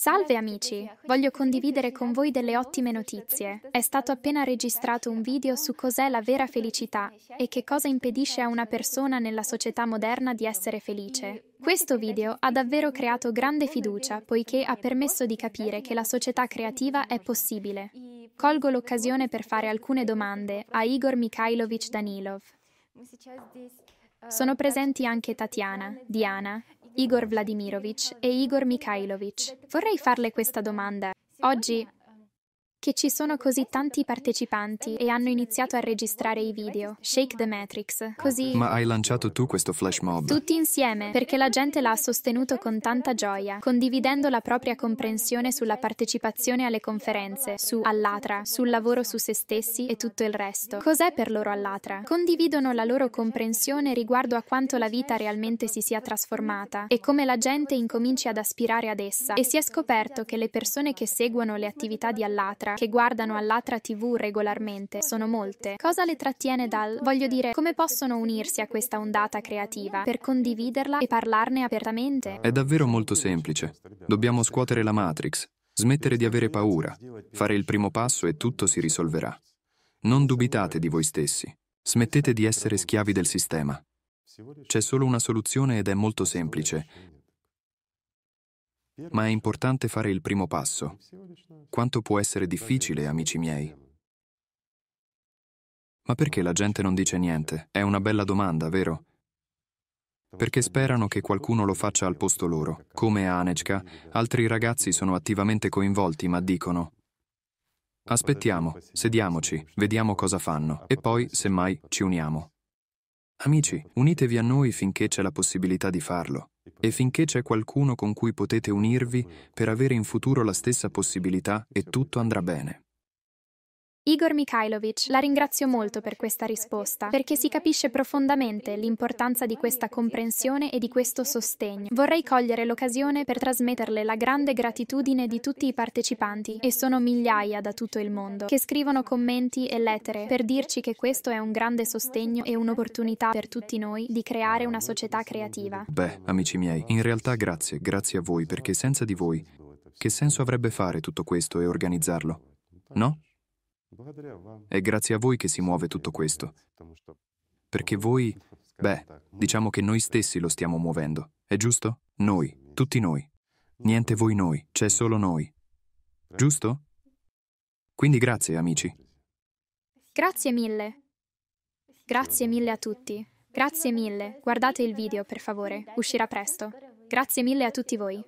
Salve amici, voglio condividere con voi delle ottime notizie. È stato appena registrato un video su cos'è la vera felicità e che cosa impedisce a una persona nella società moderna di essere felice. Questo video ha davvero creato grande fiducia poiché ha permesso di capire che la società creativa è possibile. Colgo l'occasione per fare alcune domande a Igor Mikhailovich Danilov. Sono presenti anche Tatiana, Diana Igor Vladimirovich e Igor Mikhailovich. Vorrei farle questa domanda. Oggi che ci sono così tanti partecipanti e hanno iniziato a registrare i video. Shake the Matrix. Così. Ma hai lanciato tu questo flash mob? Tutti insieme, perché la gente l'ha sostenuto con tanta gioia, condividendo la propria comprensione sulla partecipazione alle conferenze, su Allatra, sul lavoro su se stessi e tutto il resto. Cos'è per loro Allatra? Condividono la loro comprensione riguardo a quanto la vita realmente si sia trasformata e come la gente incominci ad aspirare ad essa. E si è scoperto che le persone che seguono le attività di Allatra Allatra, che guardano all'Atra TV regolarmente, sono molte. Cosa le trattiene dal, voglio dire, come possono unirsi a questa ondata creativa per condividerla e parlarne apertamente? È davvero molto semplice. Dobbiamo scuotere la Matrix, smettere di avere paura, fare il primo passo e tutto si risolverà. Non dubitate di voi stessi. Smettete di essere schiavi del sistema. C'è solo una soluzione ed è molto semplice. Ma è importante fare il primo passo. Quanto può essere difficile, amici miei? Ma perché la gente non dice niente? È una bella domanda, vero? Perché sperano che qualcuno lo faccia al posto loro. Come Anechka, altri ragazzi sono attivamente coinvolti, ma dicono Aspettiamo, sediamoci, vediamo cosa fanno e poi, semmai, ci uniamo. Amici, unitevi a noi finché c'è la possibilità di farlo e finché c'è qualcuno con cui potete unirvi per avere in futuro la stessa possibilità e tutto andrà bene. Igor Mikhailovich, la ringrazio molto per questa risposta, perché si capisce profondamente l'importanza di questa comprensione e di questo sostegno. Vorrei cogliere l'occasione per trasmetterle la grande gratitudine di tutti i partecipanti, e sono migliaia da tutto il mondo, che scrivono commenti e lettere per dirci che questo è un grande sostegno e un'opportunità per tutti noi di creare una società creativa. Beh, amici miei, in realtà grazie, grazie a voi, perché senza di voi, che senso avrebbe fare tutto questo e organizzarlo? No? È grazie a voi che si muove tutto questo. Perché voi, beh, diciamo che noi stessi lo stiamo muovendo, è giusto? Noi, tutti noi. Niente voi noi, c'è solo noi. Giusto? Quindi grazie, amici. Grazie mille. Grazie mille a tutti. Grazie mille. Guardate il video, per favore. Uscirà presto. Grazie mille a tutti voi.